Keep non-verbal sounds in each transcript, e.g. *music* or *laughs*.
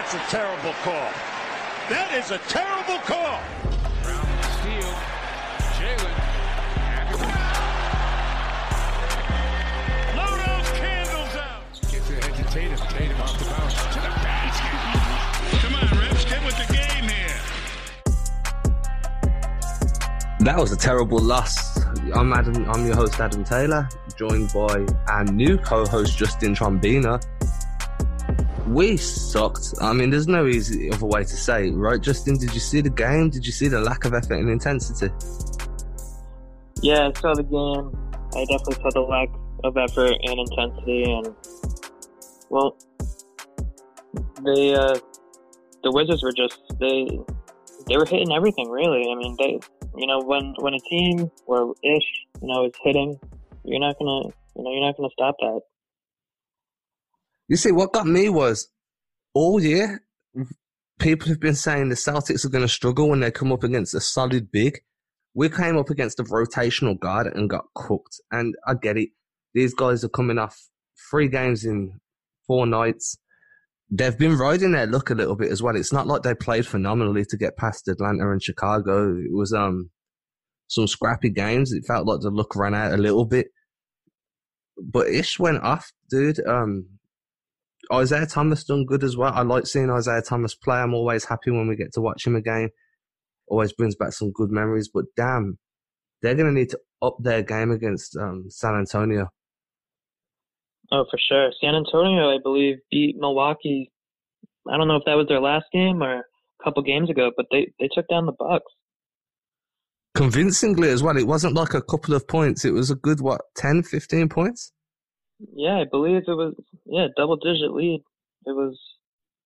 That's a terrible call. That is a terrible call. Brown steal. Jaylen. Blow those candles out. Gets it ahead to Tatum. Tatum off the bounce. To the basket. Come on, Rips, get with the game here. That was a terrible loss. I'm Adam. I'm your host Adam Taylor, joined by our new co-host Justin Trombino. We sucked. I mean, there's no easy other way to say it, right? Justin, did you see the game? Did you see the lack of effort and intensity? Yeah, I saw the game. I definitely saw the lack of effort and intensity, and well, they uh, the Wizards were just they they were hitting everything really. I mean, they you know when when a team or Ish you know is hitting, you're not gonna you know you're not gonna stop that. You see, what got me was all year, people have been saying the Celtics are going to struggle when they come up against a solid big. We came up against a rotational guard and got cooked. And I get it. These guys are coming off three games in four nights. They've been riding their luck a little bit as well. It's not like they played phenomenally to get past Atlanta and Chicago. It was um some scrappy games. It felt like the luck ran out a little bit. But Ish went off, dude. Um, Isaiah Thomas done good as well. I like seeing Isaiah Thomas play. I'm always happy when we get to watch him again. Always brings back some good memories. But damn, they're going to need to up their game against um, San Antonio. Oh, for sure. San Antonio, I believe, beat Milwaukee. I don't know if that was their last game or a couple games ago, but they they took down the Bucks. Convincingly as well. It wasn't like a couple of points. It was a good, what, 10, 15 points? Yeah, I believe it was yeah double digit lead. It was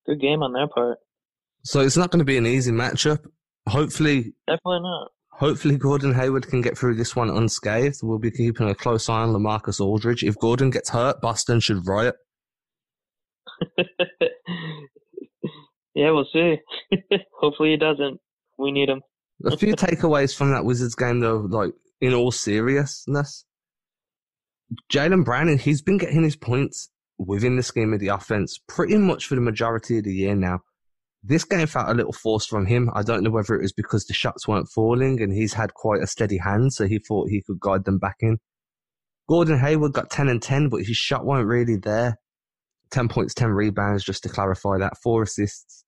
good game on their part. So it's not going to be an easy matchup. Hopefully, Definitely not. hopefully Gordon Hayward can get through this one unscathed. We'll be keeping a close eye on LaMarcus Aldridge. If Gordon gets hurt, Boston should riot. *laughs* yeah, we'll see. *laughs* Hopefully he doesn't. We need him. A few *laughs* takeaways from that Wizards game, though, like in all seriousness, Jaylen Brown, he's been getting his points within the scheme of the offense pretty much for the majority of the year now. This game felt a little forced from him. I don't know whether it was because the shots weren't falling and he's had quite a steady hand, so he thought he could guide them back in. Gordon Hayward got 10 and 10, but his shot weren't really there. 10 points, 10 rebounds, just to clarify that. Four assists.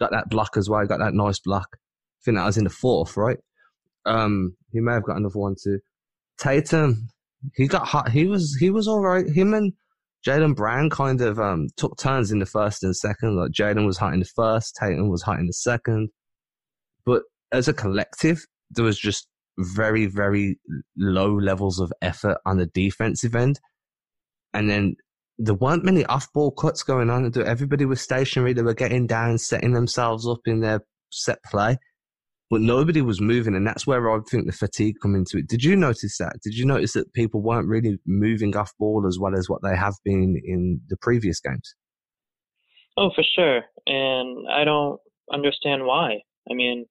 Got that block as well. Got that nice block. I think that was in the fourth, right? Um, he may have got another one too. Tatum, he got hot. He was he was all right. Him and Jaylen Brown kind of um, took turns in the first and second. Like Jaylen was hot in the first, Tatum was hot in the second. But as a collective, there was just very very low levels of effort on the defensive end, and then there weren't many off-ball cuts going on. Everybody was stationary. They were getting down, setting themselves up in their set play but nobody was moving, and that's where I think the fatigue come into it. Did you notice that? Did you notice that people weren't really moving off ball as well as what they have been in the previous games? Oh, for sure. And I don't understand why. I mean,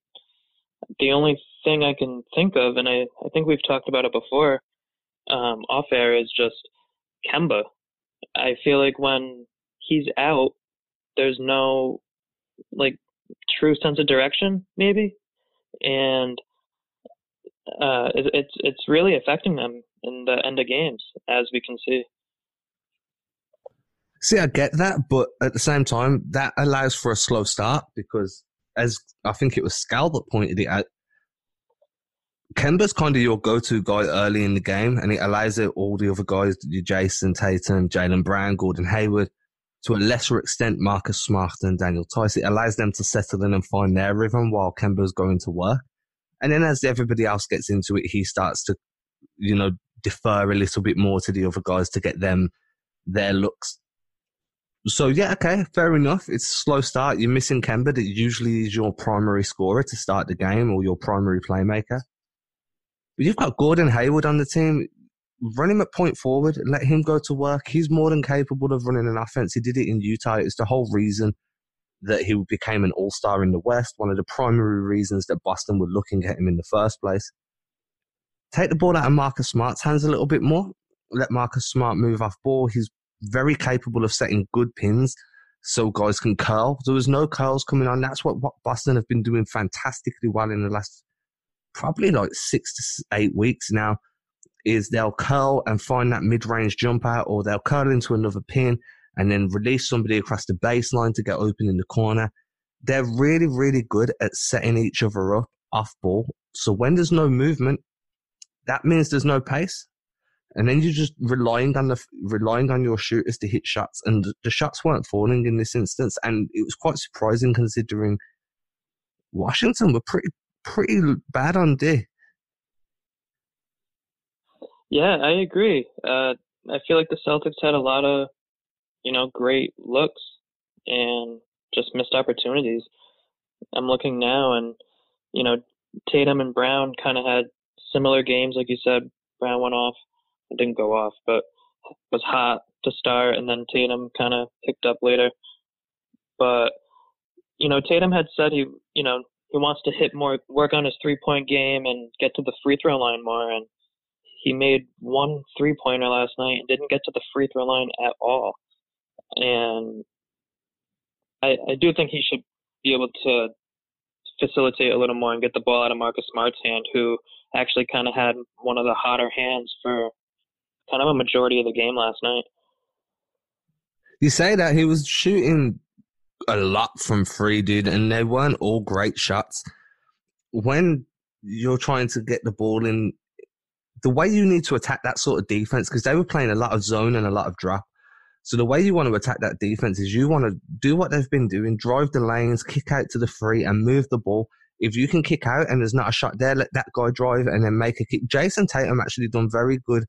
the only thing I can think of, and I, I think we've talked about it before um, off air, is just Kemba. I feel like when he's out, there's no like true sense of direction, maybe and uh, it, it's it's really affecting them in the end of games, as we can see. See, I get that, but at the same time, that allows for a slow start because, as I think it was Scal that pointed it out, Kemba's kind of your go-to guy early in the game, and it allows it, all the other guys, your Jayson Tatum, Jaylen Brown, Gordon Hayward, to a lesser extent, Marcus Smart and Daniel Theis. It allows them to settle in and find their rhythm while Kemba's going to work. And then as everybody else gets into it, he starts to, you know, defer a little bit more to the other guys to get them their looks. So yeah, okay, fair enough. It's a slow start. You're missing Kemba that usually is your primary scorer to start the game or your primary playmaker. But you've got Gordon Hayward on the team. Run him at point forward, let him go to work. He's more than capable of running an offense. He did it in Utah. It's the whole reason that he became an all star in the West, one of the primary reasons that Boston were looking at him in the first place. Take the ball out of Marcus Smart's hands a little bit more. Let Marcus Smart move off ball. He's very capable of setting good pins. so guys can curl. There was no curls coming on. That's what, Boston have been doing fantastically well in the last probably like six to eight weeks now. Is they'll curl and find that mid range jumper, or they'll curl into another pin and then release somebody across the baseline to get open in the corner. They're really, really good at setting each other up off ball. So when there's no movement, that means there's no pace and then you're just relying on the relying on your shooters to hit shots, and the shots weren't falling in this instance, and it was quite surprising considering Washington were pretty pretty bad on D. Yeah, I agree. Uh, I feel like the Celtics had a lot of, you know, great looks and just missed opportunities. I'm looking now, and you know, Tatum and Brown kind of had similar games, like you said. Brown went off it didn't go off, but was hot to start, and then Tatum kind of picked up later. But you know, Tatum had said he, you know, he wants to hit more, work on his three-point game, and get to the free throw line more. And he made one three-pointer last night and didn't get to the free throw line at all. And I, I do think he should be able to facilitate a little more and get the ball out of Marcus Smart's hand, who actually kind of had one of the hotter hands for kind of a majority of the game last night. You say that he was shooting a lot from three, dude, and they weren't all great shots. When you're trying to get the ball in, the way you need to attack that sort of defense, because they were playing a lot of zone and a lot of drop. So the way you want to attack that defense is you want to do what they've been doing, drive the lanes, kick out to the free, and move the ball. If you can kick out and there's not a shot there, let that guy drive and then make a kick. Jayson Tatum actually done very good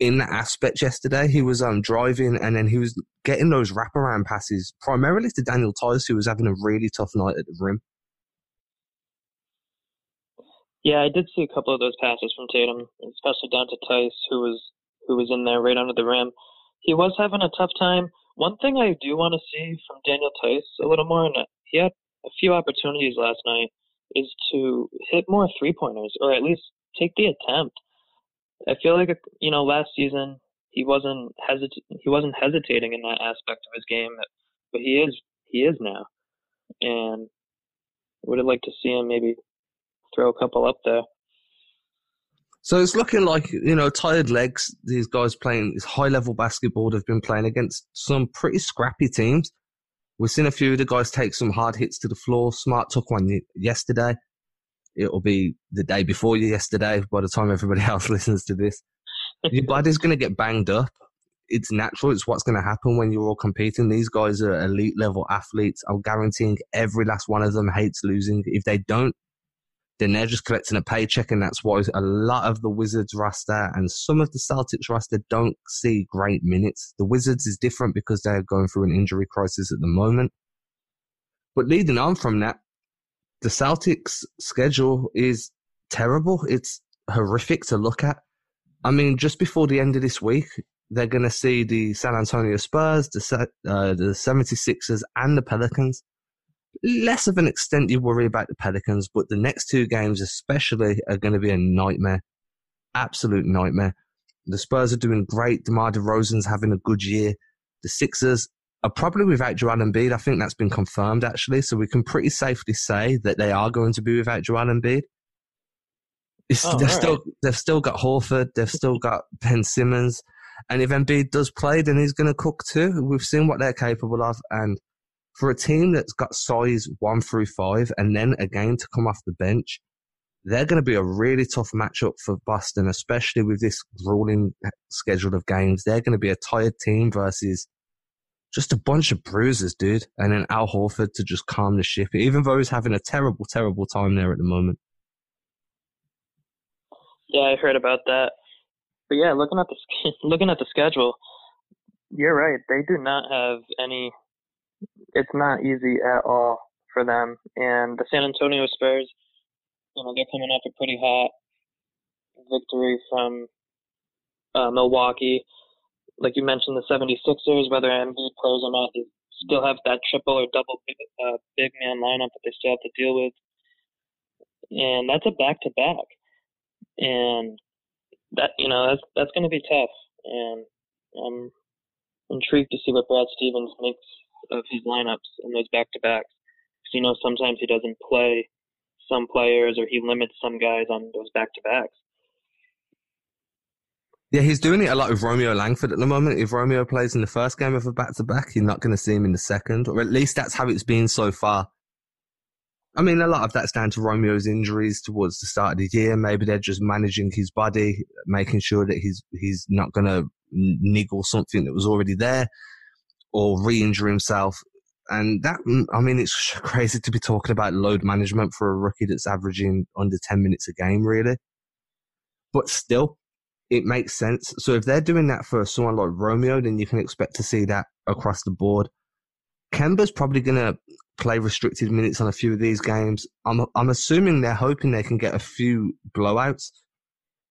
in that aspect yesterday. He was um, driving and then he was getting those wraparound passes primarily to Daniel Theis, who was having a really tough night at the rim. Yeah, I did see a couple of those passes from Tatum, especially down to Theis, who was who was in there right under the rim. He was having a tough time. One thing I do want to see from Daniel Theis a little more, and he had a few opportunities last night, is to hit more three pointers or at least take the attempt. I feel like you know last season he wasn't hesit he wasn't hesitating in that aspect of his game, but he is he is now, and would have liked to see him maybe throw a couple up there. So it's looking like you know tired legs. These guys playing this high level basketball. They've been playing against some pretty scrappy teams. We've seen a few of the guys take some hard hits to the floor. Smart took one yesterday it'll be the day before yesterday by the time everybody *laughs* else listens to this. Your body's going to get banged up. It's natural. It's what's going to happen when you're all competing. These guys are elite level athletes. I'm guaranteeing every last one of them hates losing. If they don't, then they're just collecting a paycheck, and that's why a lot of the Wizards roster and some of the Celtics roster don't see great minutes. The Wizards is different because they're going through an injury crisis at the moment. But leading on from that, the Celtics' schedule is terrible. It's horrific to look at. I mean, just before the end of this week, they're going to see the San Antonio Spurs, the, uh, the 76ers, and the Pelicans. Less of an extent you worry about the Pelicans, but the next two games, especially, are going to be a nightmare. Absolute nightmare. The Spurs are doing great. DeMar DeRozan's having a good year. The Sixers are probably without Joel Embiid. I think that's been confirmed actually, so we can pretty safely say that they are going to be without Joel Embiid. Oh, they've right. still they've still got Horford, they've still got Ben Simmons, and if Embiid does play, then he's going to cook too. We've seen what they're capable of, and for a team that's got size one through five, and then again to come off the bench, they're going to be a really tough matchup for Boston, especially with this grueling schedule of games. They're going to be a tired team versus just a bunch of bruisers, dude. And then Al Horford to just calm the ship, even though he's having a terrible, terrible time there at the moment. Yeah, I heard about that. But yeah, looking at the *laughs* looking at the schedule, you're right. They do not have any. It's not easy at all for them. And the San Antonio Spurs, you know, they're coming off a pretty hot victory from uh, Milwaukee like you mentioned, the 76ers, whether Embiid plays or not, they still have that triple or double big, uh, big man lineup that they still have to deal with. And that's a back to back. And that, you know, that's, that's going to be tough. And I'm intrigued to see what Brad Stevens makes of his lineups and those back to backs. Because you know sometimes he doesn't play some players or he limits some guys on those back to backs. Yeah, he's doing it a lot with Romeo Langford at the moment. If Romeo plays in the first game of a back to back, you're not going to see him in the second, or at least that's how it's been so far. I mean, a lot of that's down to Romeo's injuries towards the start of the year. Maybe they're just managing his body, making sure that he's he's not going to niggle something that was already there or re-injure himself. And that, mm, I mean, it's *laughs* crazy to be talking about load management for a rookie that's averaging under 10 minutes a game, really. But still, it makes sense. So if they're doing that for someone like Romeo, then you can expect to see that across the board. Kemba's probably going to play restricted minutes on a few of these games. I'm I'm assuming they're hoping they can get a few blowouts.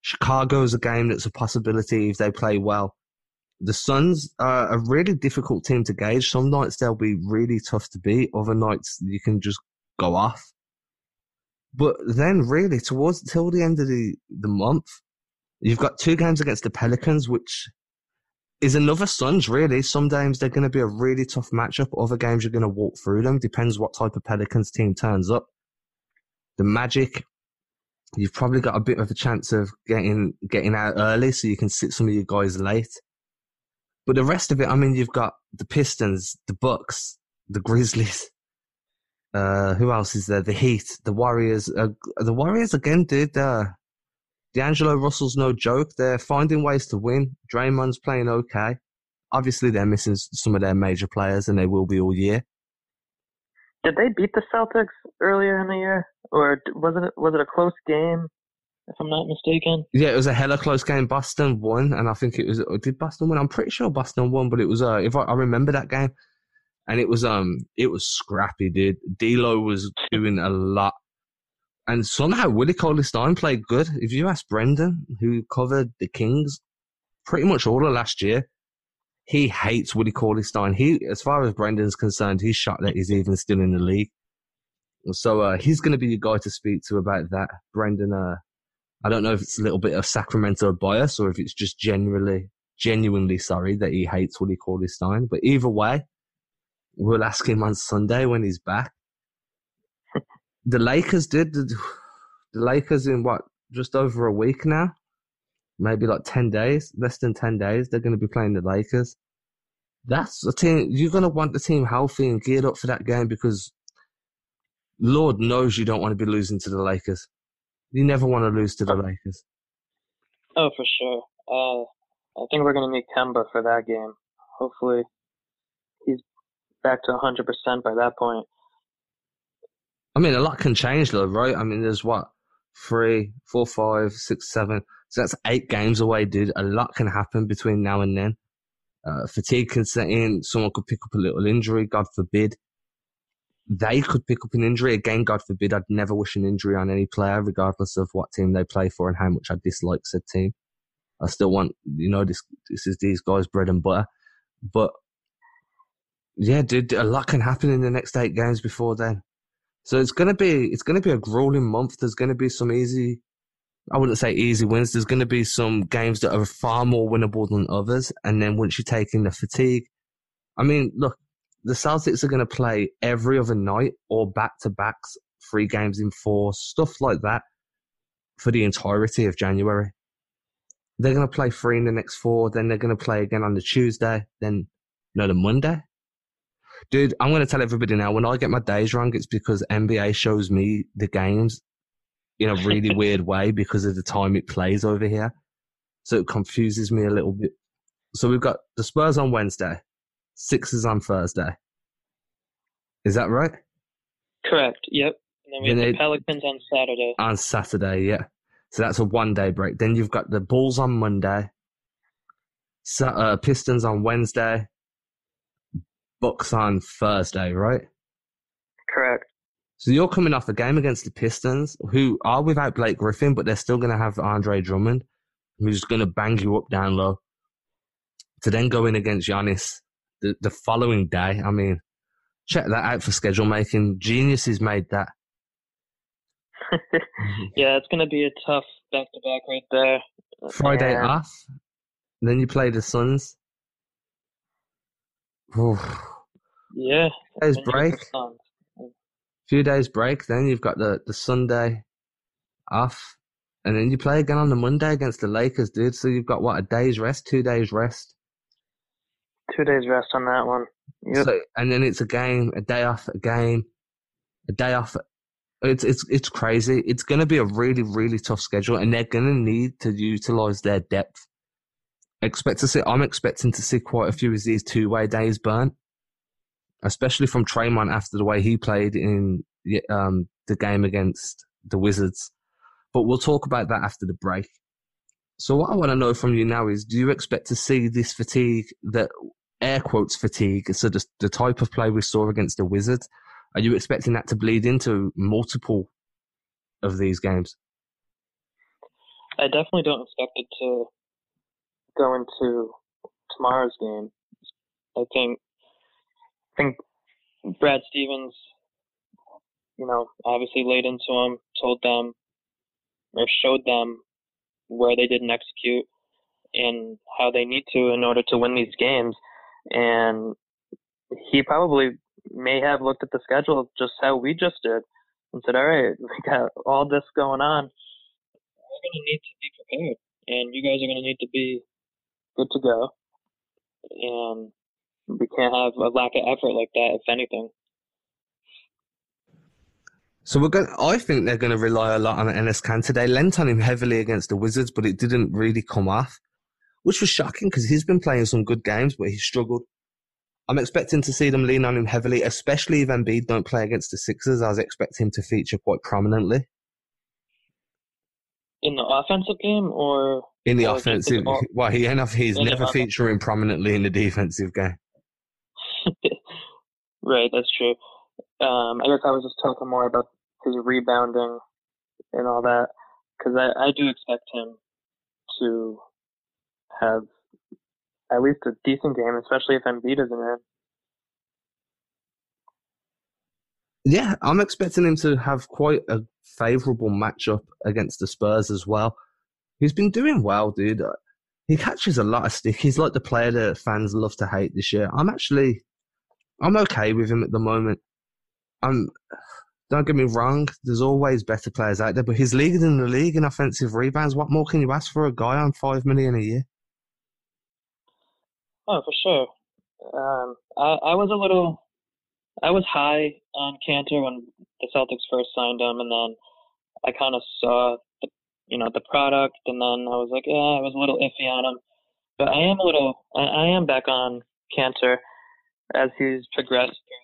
Chicago's a game that's a possibility if they play well. The Suns are a really difficult team to gauge. Some nights they'll be really tough to beat. Other nights you can just go off. But then really towards till the end of the, the month, you've got two games against the Pelicans, which is another Suns, really. Some games they're going to be a really tough matchup. Other games you're going to walk through them. Depends what type of Pelicans team turns up. The Magic, you've probably got a bit of a chance of getting getting out early, so you can sit some of your guys late. But the rest of it, I mean, you've got the Pistons, the Bucks, the Grizzlies. Uh, who else is there? The Heat, the Warriors. Uh, the Warriors again, dude. Uh, D'Angelo Russell's no joke. They're finding ways to win. Draymond's playing okay. Obviously, they're missing some of their major players, and they will be all year. Did they beat the Celtics earlier in the year, or was it was it a close game? If I'm not mistaken. Yeah, it was a hella close game. Boston won, and I think it was. Did Boston win? I'm pretty sure Boston won, but it was. Uh, if I, I remember that game, and it was um, it was scrappy, dude. D'Lo was doing a lot and somehow Willie Cauley Stein played good. If you ask Brendan, who covered the Kings pretty much all of last year, he hates Willie Cauley Stein. He, as far as Brendan's concerned, he's shocked that he's even still in the league. So uh, he's going to be the guy to speak to about that. Brendan, uh, I don't know if it's a little bit of Sacramento bias or if it's just genuinely, genuinely sorry that he hates Willie Cauley Stein. But either way, we'll ask him on Sunday when he's back *laughs* the Lakers did. The, the Lakers in what just over a week now, maybe like ten days, less than ten days. They're going to be playing the Lakers. That's a team you're going to want the team healthy and geared up for that game because Lord knows you don't want to be losing to the Lakers. You never want to lose to the Lakers. Oh, for sure. Uh, I think we're going to need Kemba for that game. Hopefully, he's back to 100% by that point. I mean, a lot can change though, right? I mean, there's what three, four, five, six, seven. So that's eight games away, dude. A lot can happen between now and then. Uh, fatigue can set in. Someone could pick up a little injury. God forbid. They could pick up an injury again. God forbid. I'd never wish an injury on any player, regardless of what team they play for and how much I dislike said team. I still want, you know, this this is these guys' bread and butter. But yeah, dude, a lot can happen in the next eight games before then. So it's gonna be it's gonna be a grueling month. There's gonna be some easy, I wouldn't say easy wins. There's gonna be some games that are far more winnable than others. And then once you take in the fatigue, I mean, look, the Celtics are gonna play every other night or back to backs, three games in four, stuff like that, for the entirety of January. They're gonna play three in the next four. Then they're gonna play again on the Tuesday. Then no, the Monday Dude, I'm going to tell everybody now when I get my days wrong, it's because NBA shows me the games in a really *laughs* weird way because of the time it plays over here. So it confuses me a little bit. So we've got the Spurs on Wednesday, Sixers on Thursday. Is that right? Correct. Yep. And then we have the Pelicans on Saturday. On Saturday, yeah. So that's a one day break. Then you've got the Bulls on Monday, uh, Pistons on Wednesday, Bucks on Thursday, right? Correct. So you're coming off a game against the Pistons, who are without Blake Griffin, but they're still going to have Andre Drummond, who's going to bang you up down low. To then go in against Giannis the, the following day. I mean, check that out for schedule making. Geniuses made that. *laughs* yeah, it's going to be a tough back to back right there. Friday yeah. off. Then you play the Suns. Yeah. Days break. few days break. Then you've got the, the Sunday off, and then you play again on the Monday against the Lakers, dude. So you've got what a day's rest, two days rest. Two days rest on that one. Yep. So and then it's a game, a day off, a game, a day off. It's it's it's crazy. It's going to be a really really tough schedule, and they're going to need to utilize their depth. Expect to see. I'm expecting to see quite a few of these two way days burnt, especially from Tremont after the way he played in um, the game against the Wizards. But we'll talk about that after the break. So what I want to know from you now is: Do you expect to see this fatigue that air quotes fatigue, so the, the type of play we saw against the Wizards, are you expecting that to bleed into multiple of these games? I definitely don't expect it to go into tomorrow's game. I think I think Brad Stevens, you know, obviously laid into them, told them or showed them where they didn't execute and how they need to in order to win these games. And he probably may have looked at the schedule just how we just did and said, All right, *laughs* we got all this going on. We're gonna need to be prepared and you guys are gonna need to be good to go. And we can't have a lack of effort like that, if anything. So we're going. I think they're going to rely a lot on Enes Kanter. They lent on him heavily against the Wizards, but it didn't really come off, which was shocking because he's been playing some good games, but he struggled. I'm expecting to see them lean on him heavily, especially if Embiid don't play against the Sixers. I was expecting him to feature quite prominently In the offensive game or in the offensive. all- *laughs* Well, he enough. He's never featuring prominently in the defensive game. *laughs* right, that's true. Um, I guess I was just talking more about his rebounding and all that because I, I do expect him to have at least a decent game, especially if Embiid isn't in. Yeah, I'm expecting him to have quite a favourable matchup against the Spurs as well. He's been doing well, dude. He catches a lot of stick. He's like the player that fans love to hate this year. I'm actually, I'm okay with him at the moment. I'm, don't get me wrong. There's always better players out there, but he's leading in the league in offensive rebounds. What more can you ask for a guy on five million a year? Oh, for sure. Um, I, I was a little, I was high on Kanter when the Celtics first signed him, and then I kind of saw the, you know, the product, and then I was like, yeah, I was a little iffy on him. But I am a little, I, I am back on Kanter as he's progressed through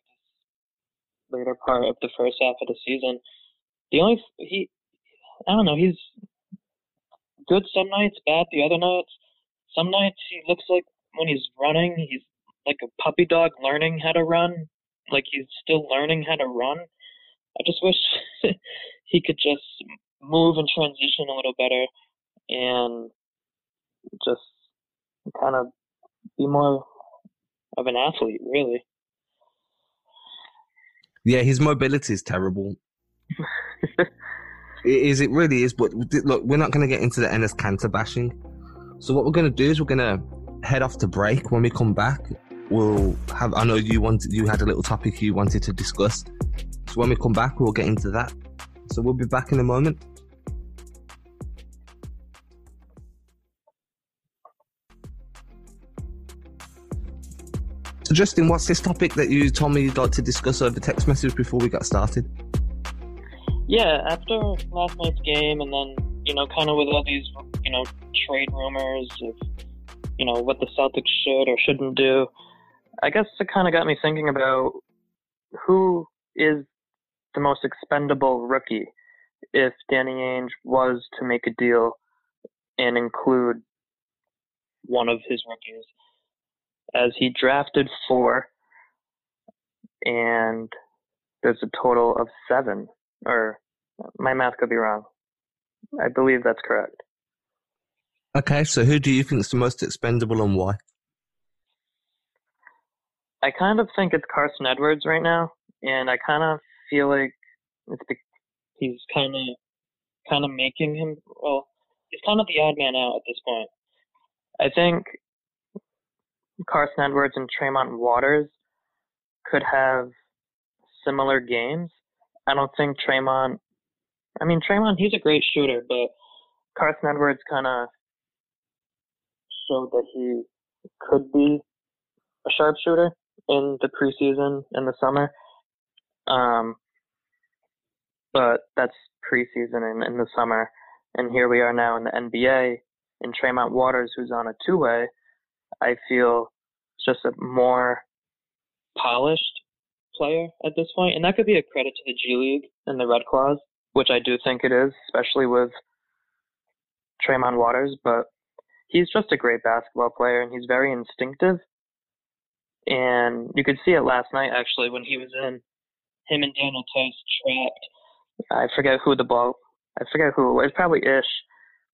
this later part of the first half of the season. The only he, I don't know, he's good some nights, bad the other nights. Some nights he looks like when he's running, he's like a puppy dog learning how to run, like he's still learning how to run. I just wish *laughs* he could just move and transition a little better and just kind of be more of an athlete, really. Yeah, his mobility is terrible. *laughs* It is. It really is. But look, we're not going to get into the Enes Kanter bashing. So what we're going to do is we're going to head off to break. When we come back, we'll have. I know you wanted. You had a little topic you wanted to discuss. So when we come back, we'll get into that. So we'll be back in a moment. So Justin, what's this topic that you told me you'd like to discuss over text message before we got started? Yeah, after last night's game, and then you know, kind of with all these you know trade rumors of you know what the Celtics should or shouldn't do, I guess it kind of got me thinking about who is the most expendable rookie if Danny Ainge was to make a deal and include one of his rookies, as he drafted four, and there's a total of seven or my math could be wrong. I believe that's correct. Okay, so who do you think is the most expendable and why? I kind of think it's Carson Edwards right now, and I kind of feel like it's be- he's kind of kind of making him well. He's kind of the odd man out at this point. I think Carson Edwards and Tremont Waters could have similar games. I don't think Tremont. I mean, Tremont, he's a great shooter, but Carson Edwards kind of showed that he could be a sharpshooter in the preseason in the summer. Um, but that's preseason in, in the summer. And here we are now in the NBA. And Tremont Waters, who's on a two way, I feel just a more polished player at this point. And that could be a credit to the G League and the Red Claws, which I do think it is, especially with Tremont Waters. But he's just a great basketball player and he's very instinctive. And you could see it last night actually when he was in him and Daniel Theis trapped I forget who the ball. I forget who it was. Probably Ish.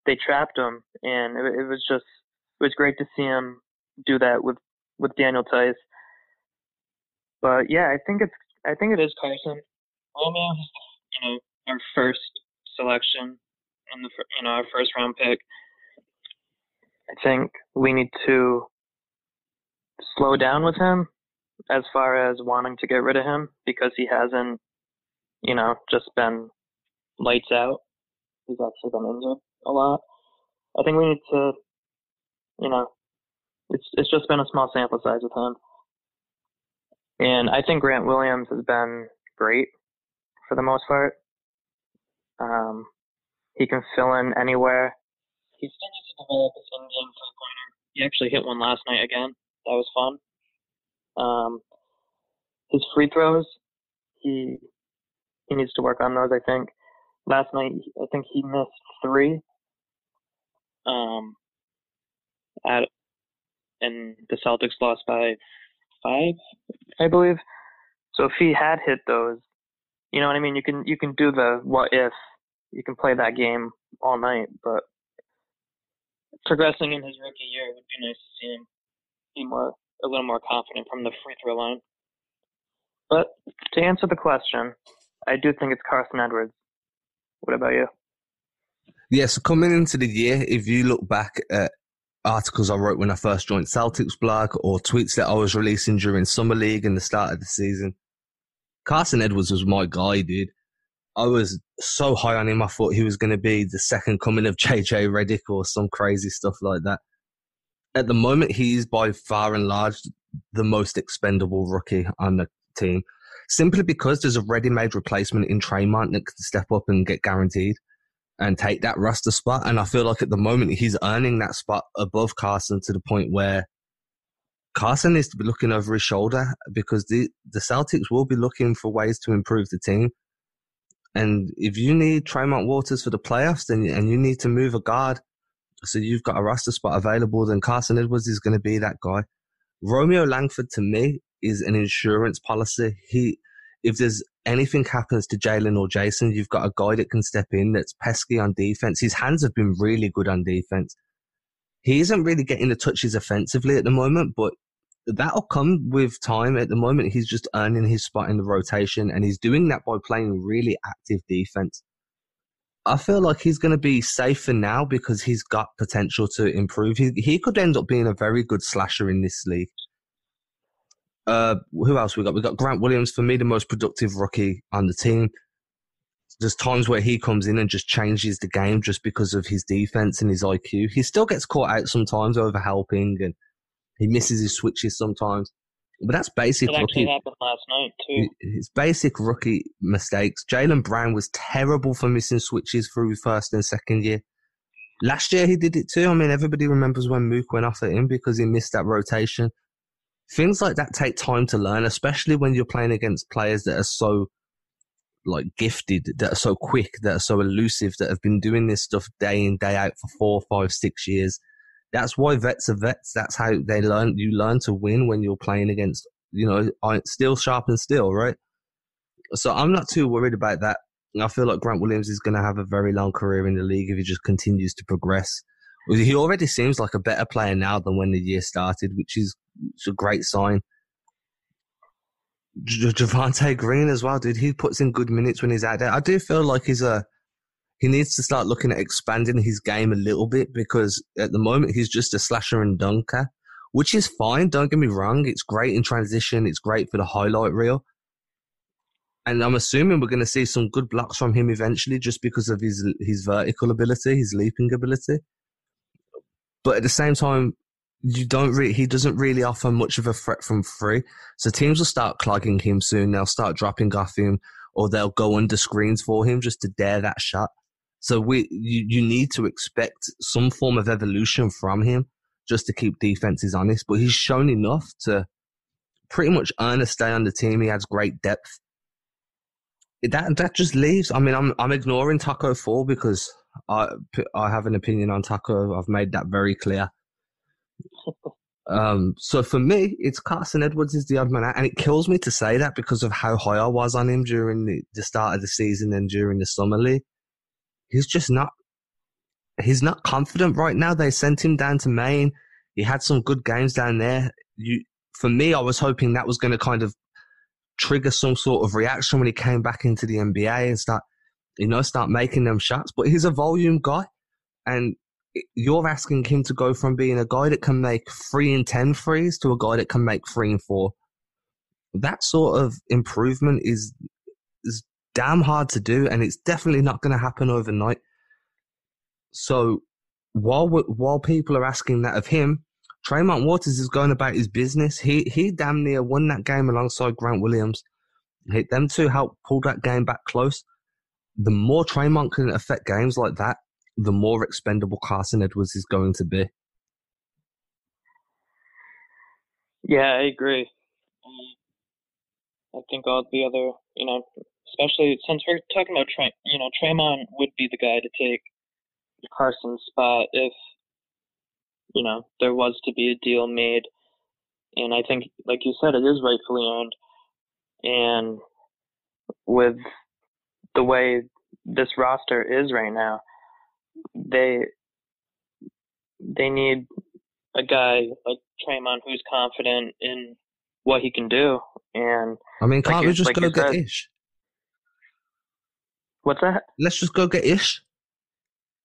They trapped him, and it, it was just it was great to see him do that with with Daniel Theis. But yeah, I think it's I think it is Carson. Romeo you know our first selection in the you know our first round pick. I think we need to slow down with him as far as wanting to get rid of him because he hasn't you know, just been lights out. He's actually been injured a lot. I think we need to, you know, it's it's just been a small sample size with him. And I think Grant Williams has been great for the most part. Um, he can fill in anywhere. He three-pointer. He actually hit one last night again. That was fun. Um, his free throws, he he needs to work on those. I think last night I think he missed three. Um, at and the Celtics lost by five, I believe. So if he had hit those, you know what I mean. You can you can do the what if. You can play that game all night, but progressing in his rookie year, it would be nice to see him be more a little more confident from the free throw line. But to answer the question, I do think it's Carson Edwards. What about you? Yeah, so coming into the year, if you look back at articles I wrote when I first joined Celtics blog or tweets that I was releasing during Summer League and the start of the season, Carson Edwards was my guy, dude. I was so high on him. I thought he was going to be the second coming of *laughs* JJ Redick or some crazy stuff like that. At the moment, he's by far and large the most expendable rookie on the team simply because there's a ready-made replacement in Tremont that can step up and get guaranteed and take that roster spot. And I feel like at the moment he's earning that spot above Carson to the point where Carson needs to be looking over his shoulder because the, the Celtics will be looking for ways to improve the team. And if you need Tremont Waters for the playoffs, then and you need to move a guard, so you've got a roster spot available, then Carson Edwards is going to be that guy. Romeo Langford to me is an insurance policy. He, if there's anything happens to Jaylen or Jayson, you've got a guy that can step in that's pesky on defense. His hands have been really good on defense. He isn't really getting the touches offensively at the moment, but that'll come with time. At the moment, he's just earning his spot in the rotation, and he's doing that by playing really active defense. I feel like he's going to be safer now because he's got potential to improve. He, he could end up being a very good slasher in this league. Uh, who else we got? We got Grant Williams for me, the most productive rookie on the team. There's times where he comes in and just changes the game just because of his defense and his IQ. He still gets caught out sometimes over helping and he misses his switches sometimes. But that's basic it rookie. happened last night too. His basic rookie mistakes. Jaylen Brown was terrible for missing switches through first and second year. Last year he did it too. I mean, everybody remembers when Mook went off at him because he missed that rotation things like that take time to learn, especially when you're playing against players that are so like gifted, that are so quick, that are so elusive, that have been doing this stuff day in day out for four, five, six years. That's why vets are vets. That's how they learn. You learn to win when you're playing against, you know, steel sharp and steel, right? So I'm not too worried about that. I feel like Grant Williams is going to have a very long career in the league if he just continues to progress. He already seems like a better player now than when the year started, which is a great sign. J- Javonte Green as well, dude. He puts in good minutes when he's out there. I do feel like he's a he needs to start looking at expanding his game a little bit because at the moment he's just a slasher and dunker, which is fine. Don't get me wrong. It's great in transition. It's great for the highlight reel. And I'm assuming we're going to see some good blocks from him eventually just because of his his vertical ability, his leaping ability. But at the same time, you don't he doesn't really offer much of a threat from free. So teams will start clogging him soon. They'll start dropping off him or they'll go under screens for him just to dare that shot. So we, you, you need to expect some form of evolution from him just to keep defenses honest. But he's shown enough to pretty much earn a stay on the team. He has great depth. That that just leaves. I mean, I'm I'm ignoring Tacko Fall because I I have an opinion on Tacko. I've made that very clear. *laughs* Um, so for me, it's Carson Edwards is the odd man out, and it kills me to say that because of how high I was on him during the, the start of the season and during the summer league. He's just not. He's not confident right now. They sent him down to Maine. He had some good games down there. You, for me, I was hoping that was going to kind of trigger some sort of reaction when he came back into the NBA and start, you know, start making them shots. But he's a volume guy, and you're asking him to go from being a guy that can make three and ten threes to a guy that can make three and four. That sort of improvement is is damn hard to do, and it's definitely not going to happen overnight. So while while people are asking that of him, Tremont Waters is going about his business. He he damn near won that game alongside Grant Williams. He, them two helped pull that game back close. The more Tremont can affect games like that, the more expendable Carson Edwards is going to be. Yeah, I agree. Um, I think all the other, you know, especially since we're talking about, Trey, you know, Tremont would be the guy to take Carson's spot if, you know, there was to be a deal made. And I think, like you said, it is rightfully owned. And with the way this roster is right now, they they need a guy like Tremont who's confident in what he can do. And I mean, can't like we just like go get said, Ish? What's that? Let's just go get Ish.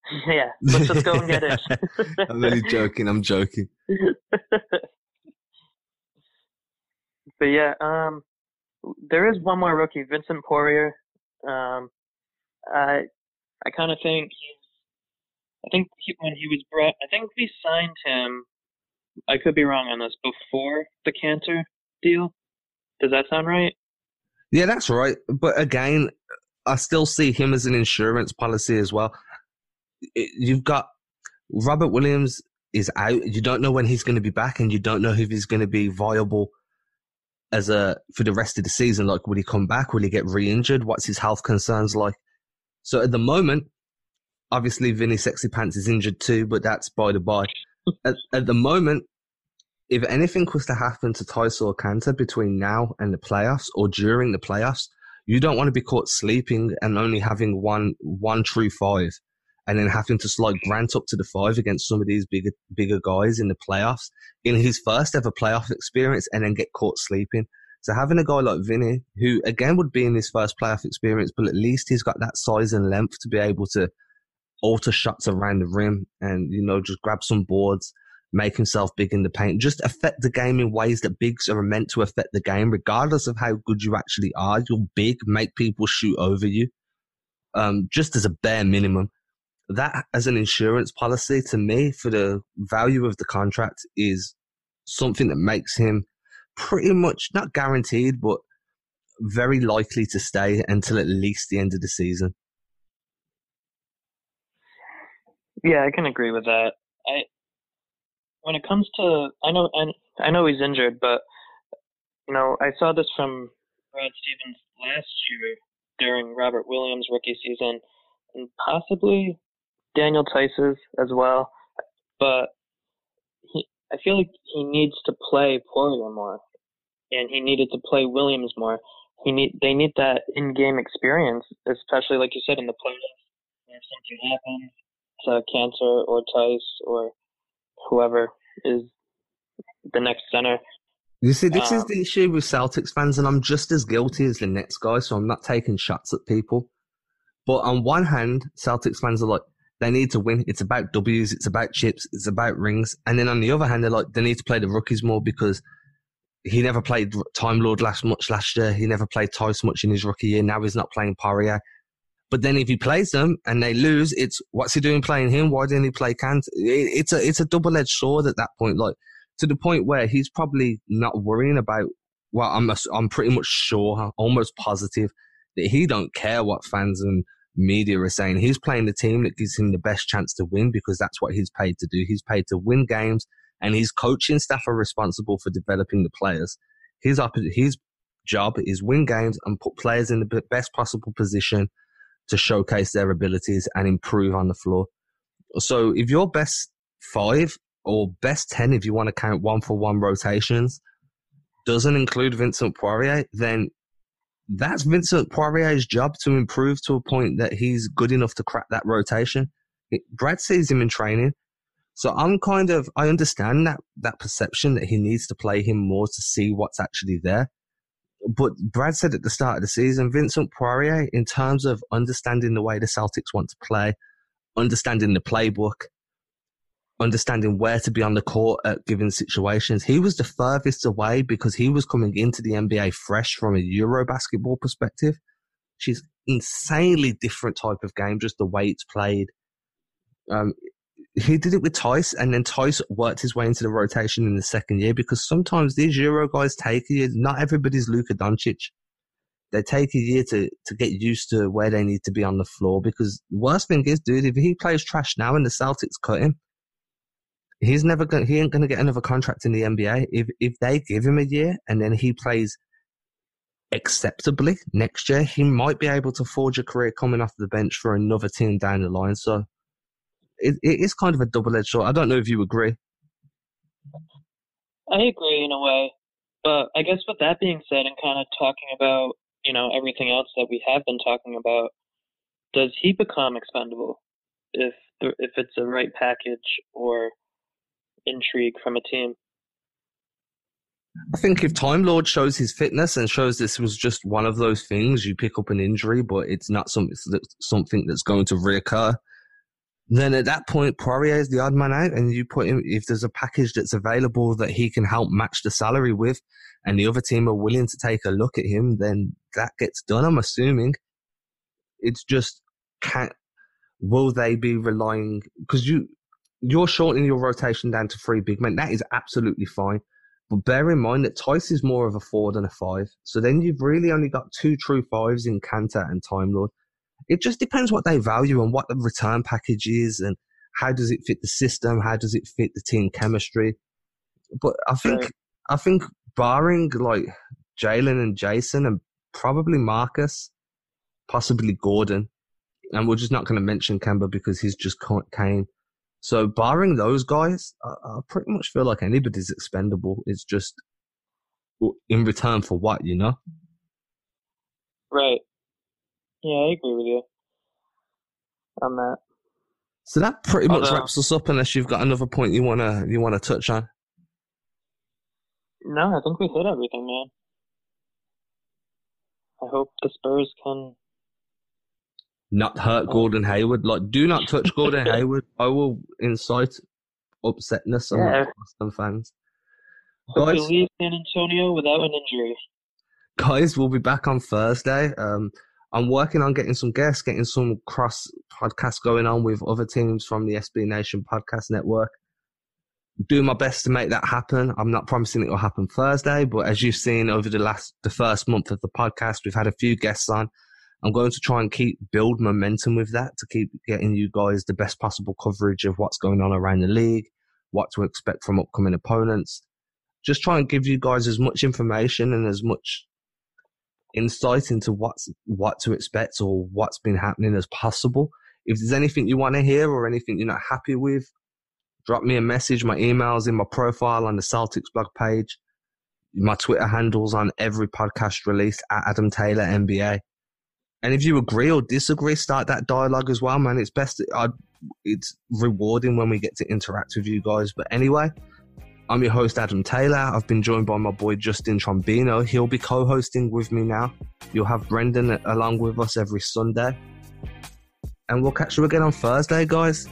*laughs* yeah, let's just go and get it. *laughs* I'm really joking. I'm joking. *laughs* but yeah, um, there is one more rookie, Vincent Poirier. Um, I I kind of think he's. I think he, when he was brought, I think we signed him. I could be wrong on this. Before the Kanter deal, does that sound right? Yeah, that's right. But again, I still see him as an insurance policy as well. You've got Robert Williams is out. You don't know when he's going to be back, and you don't know if he's going to be viable as a for the rest of the season. Like, will he come back? Will he get re-injured? What's his health concerns like? So at the moment, obviously Vinny Sexy Pants is injured too, but that's by the by. at, at the moment, if anything was to happen to Theis or Kanter between now and the playoffs or during the playoffs, you don't want to be caught sleeping and only having one one true five, and then having to slide Grant up to the five against some of these bigger bigger guys in the playoffs in his first ever playoff experience, and then get caught sleeping. So having a guy like Vinny, who again would be in his first playoff experience, but at least he's got that size and length to be able to alter shots around the rim and you know just grab some boards make himself big in the paint, just affect the game in ways that bigs are meant to affect the game, regardless of how good you actually are. You're big, make people shoot over you, um, just as a bare minimum. That, as an insurance policy, to me, for the value of the contract, is something that makes him pretty much not guaranteed, but very likely to stay until at least the end of the season. Yeah, I can agree with that. I when it comes to I know I, I know he's injured, but you know I saw this from Brad Stevens last year during Robert Williams' rookie season, and possibly Daniel Theis's as well. But he, I feel like he needs to play Poirier more, and he needed to play Williams more. He need they need that in-game experience, especially like you said in the playoffs, where if something happens to Kanter or Theis or whoever is the next center. You see, this is Um, the issue with Celtics fans, and I'm just as guilty as the Nets guy, so I'm not taking shots at people. But on one hand, Celtics fans are like, They need to win. It's about W's. It's about chips. It's about rings. And then on the other hand, they're like, they need to play the rookies more because he never played Time Lord last much last year. He never played Theis much in his rookie year. Now he's not playing Poirier. But then if he plays them and they lose, it's what's he doing playing him? Why didn't he play Kant? It's a it's a double edged sword at that point. Like to the point where he's probably not worrying about. Well, I'm I'm pretty much sure, almost positive that he don't care what fans and media are saying. He's playing the team that gives him the best chance to win because that's what he's paid to do. He's paid to win games, and his coaching staff are responsible for developing the players. His his job is win games and put players in the best possible position to showcase their abilities and improve on the floor. So if your best five or best 10, if you want to count one for one rotations, doesn't include Vincent Poirier, then that's Vincent Poirier's job to improve to a point that he's good enough to crack that rotation. Brad sees him in training. So I'm kind of, I understand that, that perception that he needs to play him more to see what's actually there. But Brad said at the start of the season, Vincent Poirier, in terms of understanding the way the Celtics want to play, understanding the playbook, understanding where to be on the court at given situations. He was the furthest away because he was coming into the NBA fresh from a Euro basketball perspective, which is insanely different type of game, just the way it's played. Um, he did it with Theis, and then Theis worked his way into the rotation in the second year because sometimes these Euro guys take a year. Not everybody's Luka Doncic. They take a year to, to get used to where they need to be on the floor because the worst thing is, dude, if he plays trash now and the Celtics cut him, he's never going. He ain't going to get another contract in the NBA. If if they give him a year and then he plays acceptably next year, he might be able to forge a career coming off the bench for another team down the line. So it, it is kind of a double edged sword. I don't know if you agree. I agree in a way, but I guess with that being said, and kind of talking about you know everything else that we have been talking about, does he become expendable if if it's a right package or intrigue from a team. I think if Time Lord shows his fitness and shows this was just one of those things, you pick up an injury, but it's not something something that's going to reoccur. Then at that point, Poirier is the odd man out, and you put him. If there's a package that's available that he can help match the salary with, and the other team are willing to take a look at him, then that gets done. I'm assuming. It's just can will they be relying because you you're shortening your rotation down to three big men. That is absolutely fine. But bear in mind that Theis is more of a four than a five. So then you've really only got two true fives in Kanter and Time Lord. It just depends what they value and what the return package is and how does it fit the system? How does it fit the team chemistry? But I think. I think barring like Jaylen and Jayson and probably Marcus, possibly Gordon, and we're just not going to mention Kemba because he's just Kane. So barring those guys, I, I pretty much feel like anybody's expendable. It's just in return for what, you know? Right. Yeah, I agree with you on that. So that pretty much Although, wraps us up. Unless you've got another point you wanna you wanna touch on. No, I think we hit everything, man. I hope the Spurs can not hurt Gordon Hayward. Like, do not touch Gordon *laughs* Hayward. I will incite upsetness among yeah. Boston fans. Guys, leave San Antonio without an injury. Guys, we'll be back on Thursday. Um, I'm working on getting some guests, getting some cross podcasts going on with other teams from the SB Nation podcast network. Do my best to make that happen. I'm not promising it will happen Thursday, but as you've seen over the last, the first month of the podcast, we've had a few guests on I'm going to try and keep build momentum with that to keep getting you guys the best possible coverage of what's going on around the league, what to expect from upcoming opponents. Just try and give you guys as much information and as much insight into what's what to expect or what's been happening as possible. If there's anything you want to hear or anything you're not happy with, drop me a message. My email's in my profile on the Celtics blog page. My Twitter handles on every podcast release at Adam Taylor NBA. And if you agree or disagree, start that dialogue as well, man. It's best. I'd, it's rewarding when we get to interact with you guys. But anyway, I'm your host, Adam Taylor. I've been joined by my boy, Justin Trombino. He'll be co hosting with me now. You'll have Brendan along with us every Sunday. and we'll catch you again on Thursday, guys.